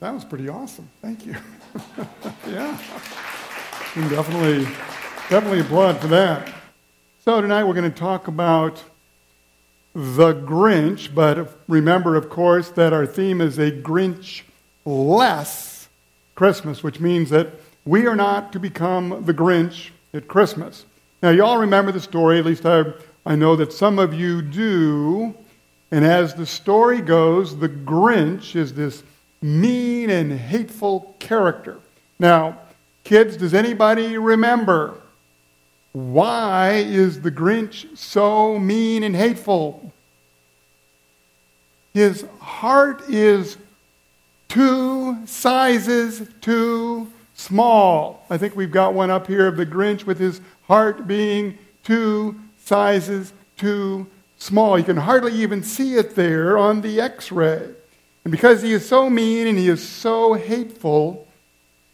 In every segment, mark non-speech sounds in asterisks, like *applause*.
That was pretty awesome. Thank you. *laughs* yeah. And definitely, definitely applaud for that. So tonight we're going to talk about the Grinch, but remember, of course, that our theme is a Grinch less Christmas, which means that we are not to become the Grinch at Christmas. Now, you all remember the story, at least I, I know that some of you do. And as the story goes, the Grinch is this mean and hateful character. Now, kids, does anybody remember why is the Grinch so mean and hateful? His heart is two sizes too small. I think we've got one up here of the Grinch with his heart being two sizes too small. You can hardly even see it there on the x ray. And because he is so mean and he is so hateful,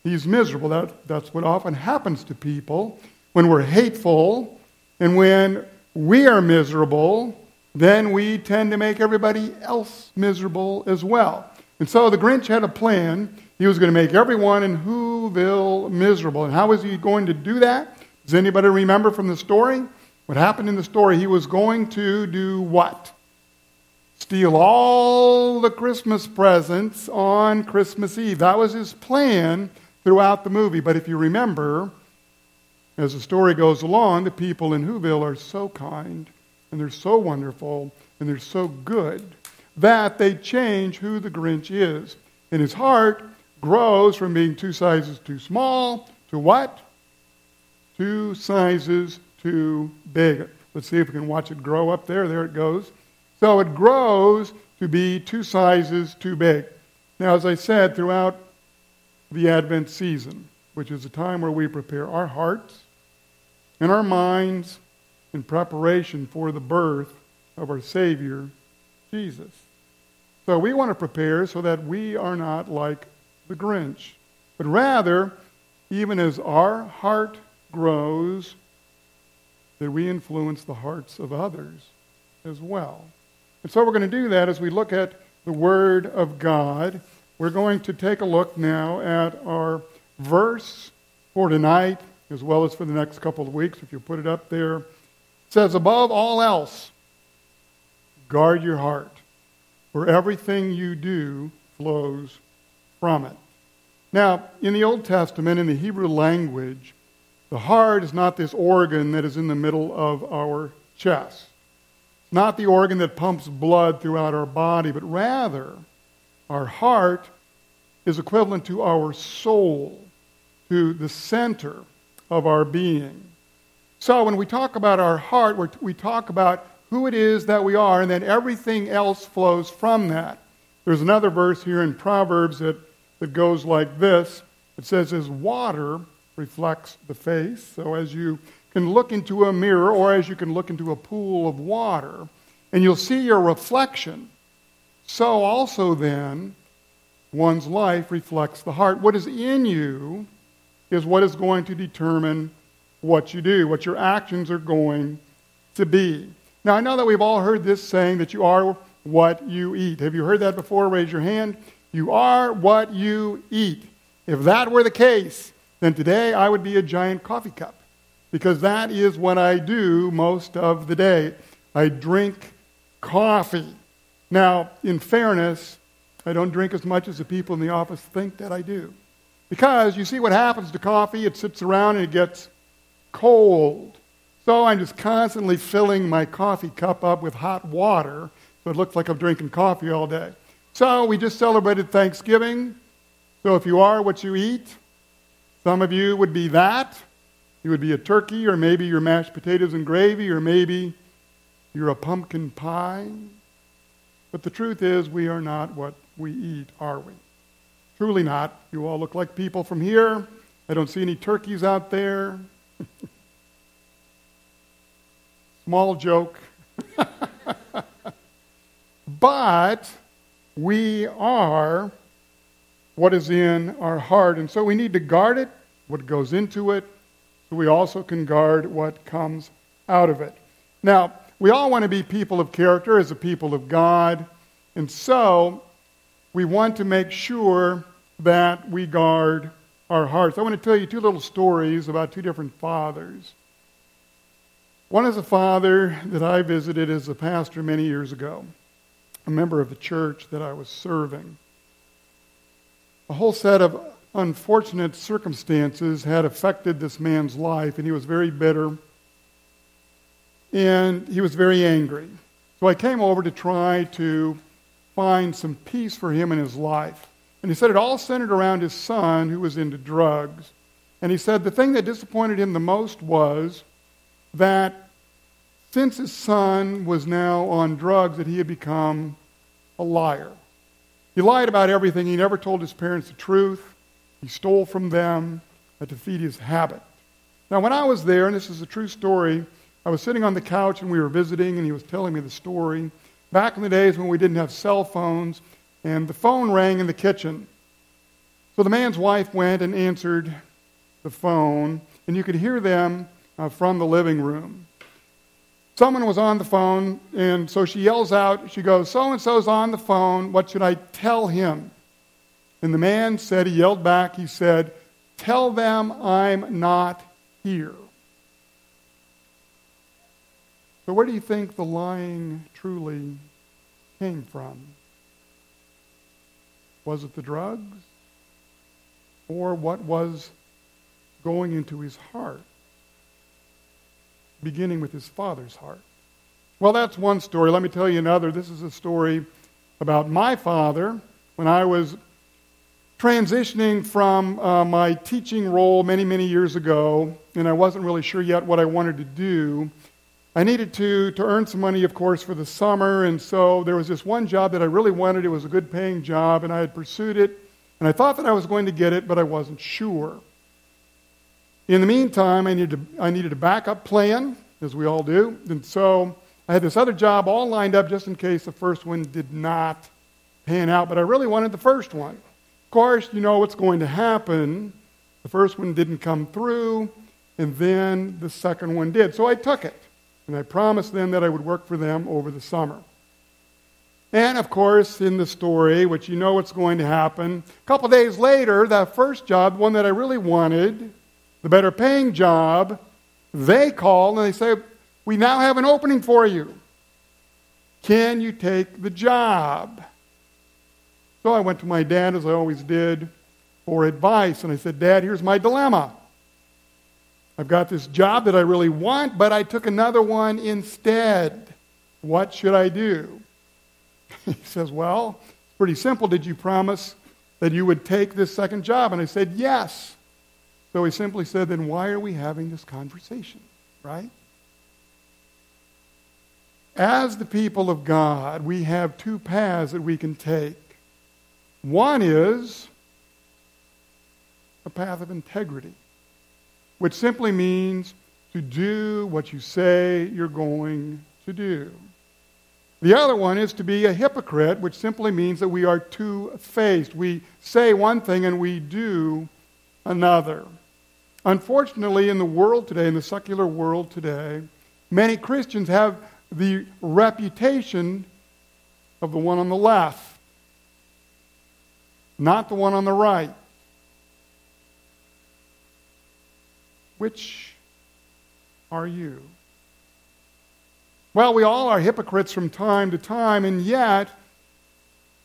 he's miserable. That, that's what often happens to people. When we're hateful and when we are miserable, then we tend to make everybody else miserable as well. And so the Grinch had a plan. He was going to make everyone in Whoville miserable. And how was he going to do that? Does anybody remember from the story? What happened in the story? He was going to do what? Steal all the Christmas presents on Christmas Eve. That was his plan throughout the movie. But if you remember, as the story goes along, the people in Whoville are so kind and they're so wonderful and they're so good that they change who the Grinch is. And his heart grows from being two sizes too small to what? Two sizes too big. Let's see if we can watch it grow up there. There it goes. So it grows to be two sizes too big. Now, as I said, throughout the Advent season, which is a time where we prepare our hearts and our minds in preparation for the birth of our Savior, Jesus. So we want to prepare so that we are not like the Grinch, but rather, even as our heart grows, that we influence the hearts of others as well. And so we're going to do that as we look at the Word of God. We're going to take a look now at our verse for tonight, as well as for the next couple of weeks, if you put it up there. It says, Above all else, guard your heart, for everything you do flows from it. Now, in the Old Testament, in the Hebrew language, the heart is not this organ that is in the middle of our chest not the organ that pumps blood throughout our body, but rather our heart is equivalent to our soul, to the center of our being. So when we talk about our heart, we talk about who it is that we are, and then everything else flows from that. There's another verse here in Proverbs that, that goes like this. It says, As water reflects the face, so as you can look into a mirror or as you can look into a pool of water and you'll see your reflection. So also then, one's life reflects the heart. What is in you is what is going to determine what you do, what your actions are going to be. Now, I know that we've all heard this saying that you are what you eat. Have you heard that before? Raise your hand. You are what you eat. If that were the case, then today I would be a giant coffee cup because that is what I do most of the day. I drink coffee. Now, in fairness, I don't drink as much as the people in the office think that I do. Because you see what happens to coffee, it sits around and it gets cold. So I'm just constantly filling my coffee cup up with hot water so it looks like I'm drinking coffee all day. So we just celebrated Thanksgiving. So if you are what you eat, some of you would be that. You would be a turkey, or maybe your mashed potatoes and gravy, or maybe you're a pumpkin pie. But the truth is, we are not what we eat, are we? Truly not. You all look like people from here. I don't see any turkeys out there. *laughs* Small joke. *laughs* but we are what is in our heart. And so we need to guard it, what goes into it, so we also can guard what comes out of it. Now, we all want to be people of character as a people of God, and so we want to make sure that we guard our hearts. I want to tell you two little stories about two different fathers. One is a father that I visited as a pastor many years ago, a member of the church that I was serving. A whole set of unfortunate circumstances had affected this man's life, and he was very bitter and he was very angry. So I came over to try to find some peace for him in his life. And he said it all centered around his son who was into drugs. And he said the thing that disappointed him the most was that since his son was now on drugs that he had become a liar. He lied about everything. He never told his parents the truth. He stole from them feed his habit. Now, when I was there, and this is a true story, I was sitting on the couch and we were visiting, and he was telling me the story. Back in the days when we didn't have cell phones, and the phone rang in the kitchen. So the man's wife went and answered the phone, and you could hear them uh, from the living room. Someone was on the phone, and so she yells out, she goes, So and so's on the phone, what should I tell him? And the man said, he yelled back, he said, Tell them I'm not here. So, where do you think the lying truly came from? Was it the drugs? Or what was going into his heart? Beginning with his father's heart. Well, that's one story. Let me tell you another. This is a story about my father when I was transitioning from uh, my teaching role many, many years ago, and I wasn't really sure yet what I wanted to do. I needed to, to earn some money, of course, for the summer, and so there was this one job that I really wanted. It was a good paying job, and I had pursued it, and I thought that I was going to get it, but I wasn't sure. In the meantime, I needed, to, I needed a backup plan, as we all do, and so I had this other job all lined up just in case the first one did not pan out, but I really wanted the first one. Course, you know what's going to happen. The first one didn't come through, and then the second one did, so I took it. And I promised them that I would work for them over the summer. And of course, in the story, which you know what's going to happen, a couple days later, that first job, the one that I really wanted, the better paying job, they call and they say, We now have an opening for you. Can you take the job? So I went to my dad, as I always did, for advice. And I said, Dad, here's my dilemma. I've got this job that I really want, but I took another one instead. What should I do? *laughs* he says, Well, it's pretty simple. Did you promise that you would take this second job? And I said, Yes. So he simply said, Then why are we having this conversation? Right? As the people of God, we have two paths that we can take. One is a path of integrity which simply means to do what you say you're going to do. The other one is to be a hypocrite, which simply means that we are two faced. We say one thing and we do another. Unfortunately, in the world today, in the secular world today, many Christians have the reputation of the one on the left, not the one on the right. Which are you? Well, we all are hypocrites from time to time, and yet,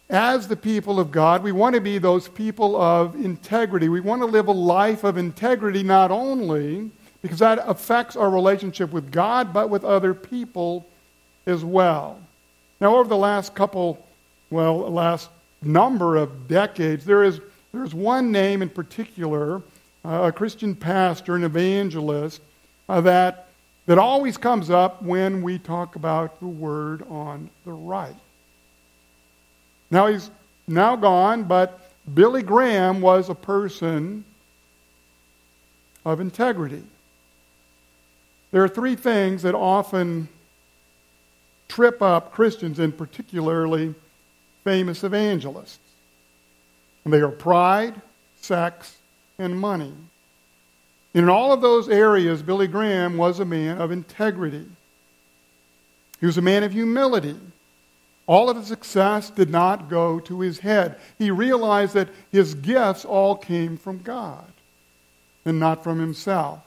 as the people of God, we want to be those people of integrity. We want to live a life of integrity not only because that affects our relationship with God, but with other people as well. Now, over the last couple, well, last number of decades, there is, there is one name in particular uh, a Christian pastor, an evangelist, uh, that, that always comes up when we talk about the word on the right. Now he's now gone, but Billy Graham was a person of integrity. There are three things that often trip up Christians, and particularly famous evangelists. And they are pride, sex, and money. In all of those areas, Billy Graham was a man of integrity. He was a man of humility. All of his success did not go to his head. He realized that his gifts all came from God and not from himself.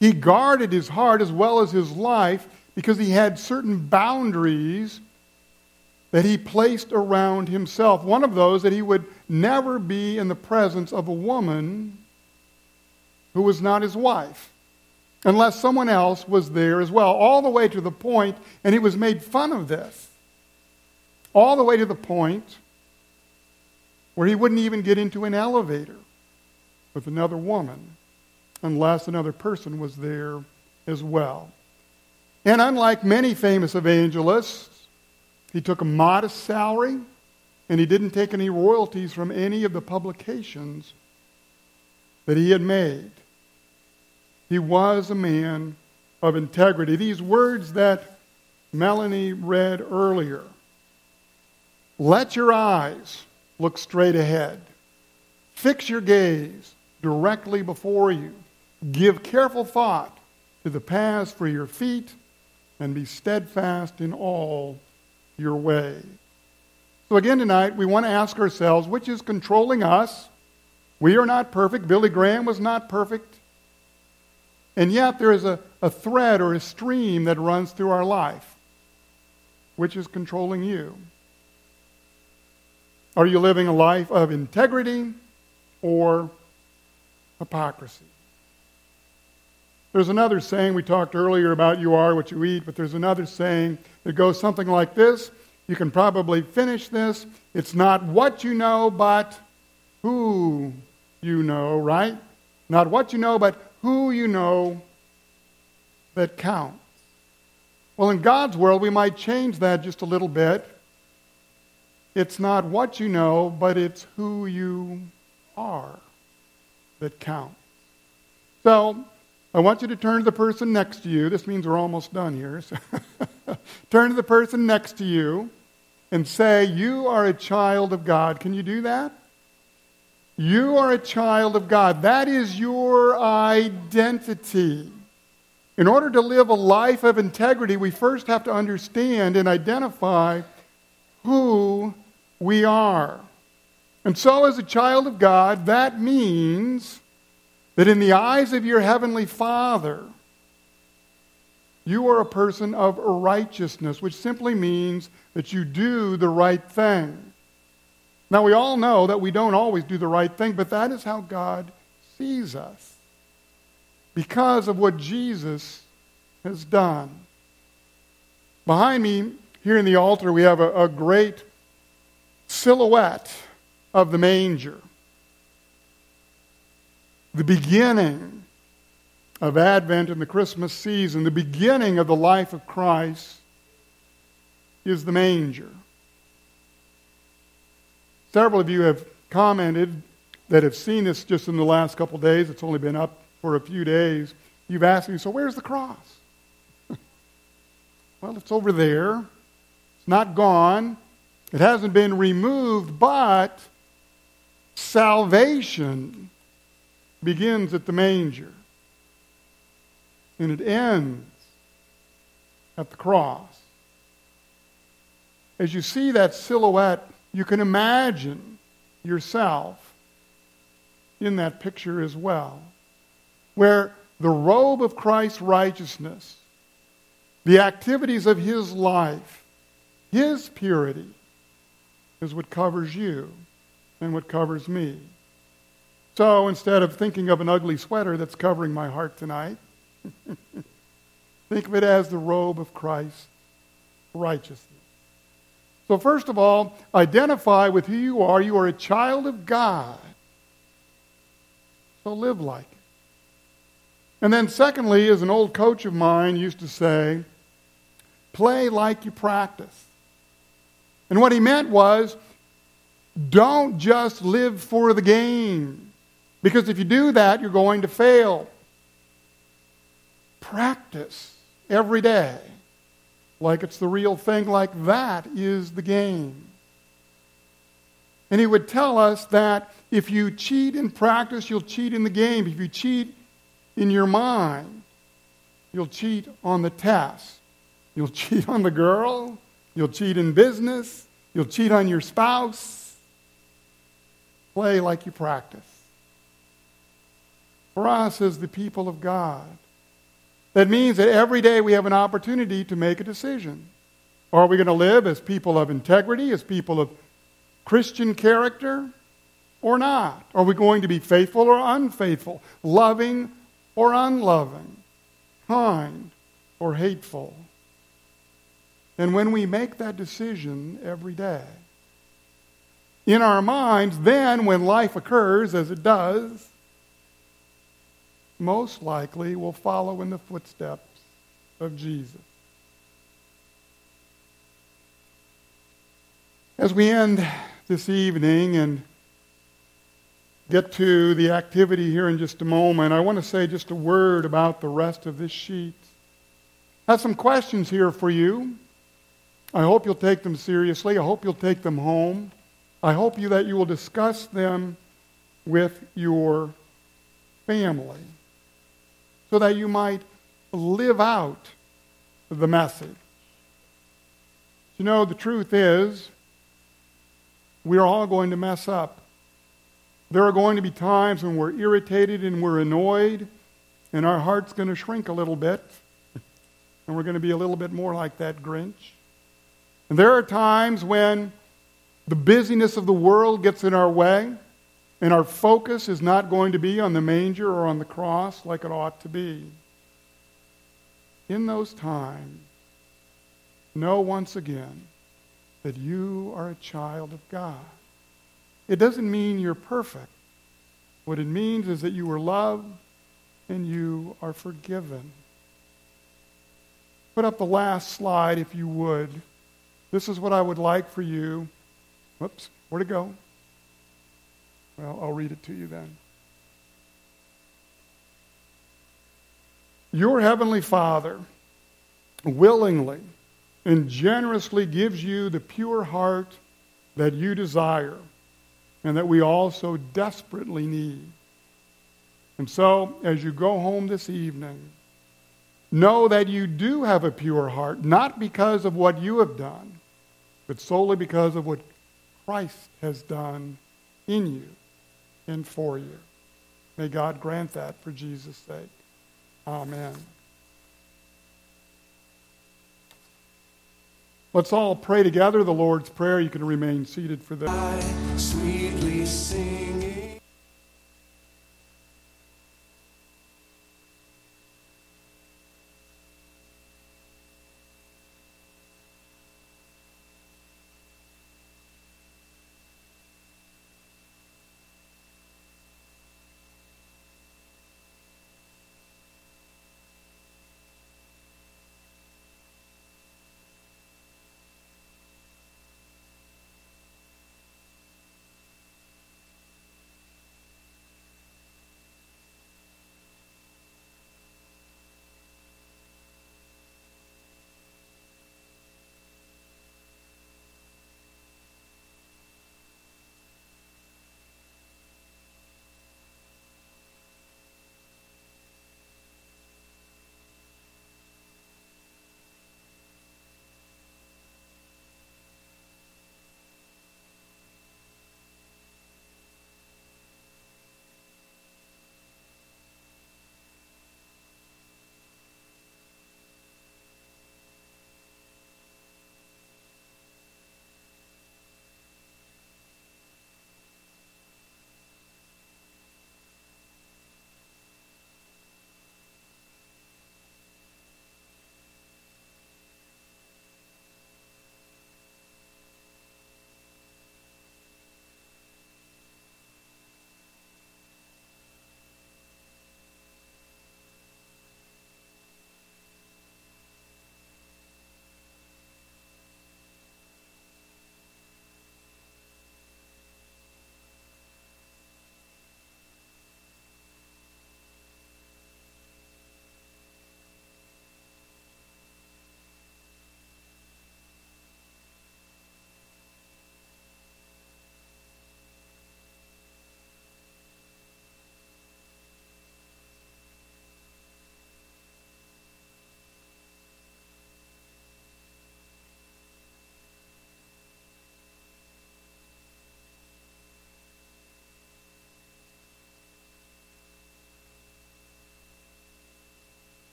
He guarded his heart as well as his life because he had certain boundaries that he placed around himself. One of those that he would never be in the presence of a woman who was not his wife, unless someone else was there as well, all the way to the point, and he was made fun of this, all the way to the point where he wouldn't even get into an elevator with another woman unless another person was there as well. And unlike many famous evangelists, he took a modest salary and he didn't take any royalties from any of the publications that he had made. He was a man of integrity. These words that Melanie read earlier let your eyes look straight ahead, fix your gaze directly before you, give careful thought to the paths for your feet, and be steadfast in all your way. So, again, tonight, we want to ask ourselves which is controlling us? We are not perfect. Billy Graham was not perfect. And yet, there is a, a thread or a stream that runs through our life. Which is controlling you? Are you living a life of integrity or hypocrisy? There's another saying we talked earlier about you are what you eat, but there's another saying that goes something like this. You can probably finish this. It's not what you know, but who you know, right? Not what you know, but who you know that counts. Well, in God's world, we might change that just a little bit. It's not what you know, but it's who you are that counts. So, I want you to turn to the person next to you. This means we're almost done here. So *laughs* turn to the person next to you and say, You are a child of God. Can you do that? You are a child of God. That is your identity. In order to live a life of integrity, we first have to understand and identify who we are. And so, as a child of God, that means that in the eyes of your heavenly Father, you are a person of righteousness, which simply means that you do the right thing. Now, we all know that we don't always do the right thing, but that is how God sees us because of what Jesus has done. Behind me, here in the altar, we have a, a great silhouette of the manger the beginning of Advent and the Christmas season, the beginning of the life of Christ, is the manger. Several of you have commented that have seen this just in the last couple days. It's only been up for a few days. You've asked me, so where's the cross? *laughs* well, it's over there. It's not gone. It hasn't been removed, but salvation begins at the manger and it ends at the cross. As you see that silhouette, you can imagine yourself in that picture as well, where the robe of Christ's righteousness, the activities of his life, his purity, is what covers you and what covers me. So instead of thinking of an ugly sweater that's covering my heart tonight, *laughs* think of it as the robe of Christ's righteousness. So, first of all, identify with who you are. You are a child of God. So live like it. And then, secondly, as an old coach of mine used to say, play like you practice. And what he meant was, don't just live for the game. Because if you do that, you're going to fail. Practice every day like it's the real thing, like that is the game. And he would tell us that if you cheat in practice, you'll cheat in the game. If you cheat in your mind, you'll cheat on the test. You'll *laughs* cheat on the girl, You'll cheat in business. You'll cheat on your spouse. Play like you practice. For us as the people of God, that means that every day we have an opportunity to make a decision. Are we going to live as people of integrity, as people of Christian character, or not? Are we going to be faithful or unfaithful, loving or unloving, kind or hateful? And when we make that decision every day, in our minds, then when life occurs, as it does, most likely will follow in the footsteps of Jesus. As we end this evening and get to the activity here in just a moment, I want to say just a word about the rest of this sheet. I have some questions here for you. I hope you'll take them seriously. I hope you'll take them home. I hope you that you will discuss them with your family so that you might live out the message. You know, the truth is, we are all going to mess up. There are going to be times when we're irritated and we're annoyed, and our heart's going to shrink a little bit, and we're going to be a little bit more like that Grinch. And there are times when the busyness of the world gets in our way, and our focus is not going to be on the manger or on the cross like it ought to be. In those times, know once again that you are a child of God. It doesn't mean you're perfect. What it means is that you are loved and you are forgiven. Put up the last slide if you would. This is what I would like for you. Whoops, where'd it go? Well, I'll read it to you then. Your heavenly Father willingly and generously gives you the pure heart that you desire and that we all so desperately need. And so, as you go home this evening, know that you do have a pure heart, not because of what you have done, but solely because of what Christ has done in you and for you. May God grant that for Jesus' sake. Amen. Let's all pray together the Lord's Prayer. You can remain seated for that.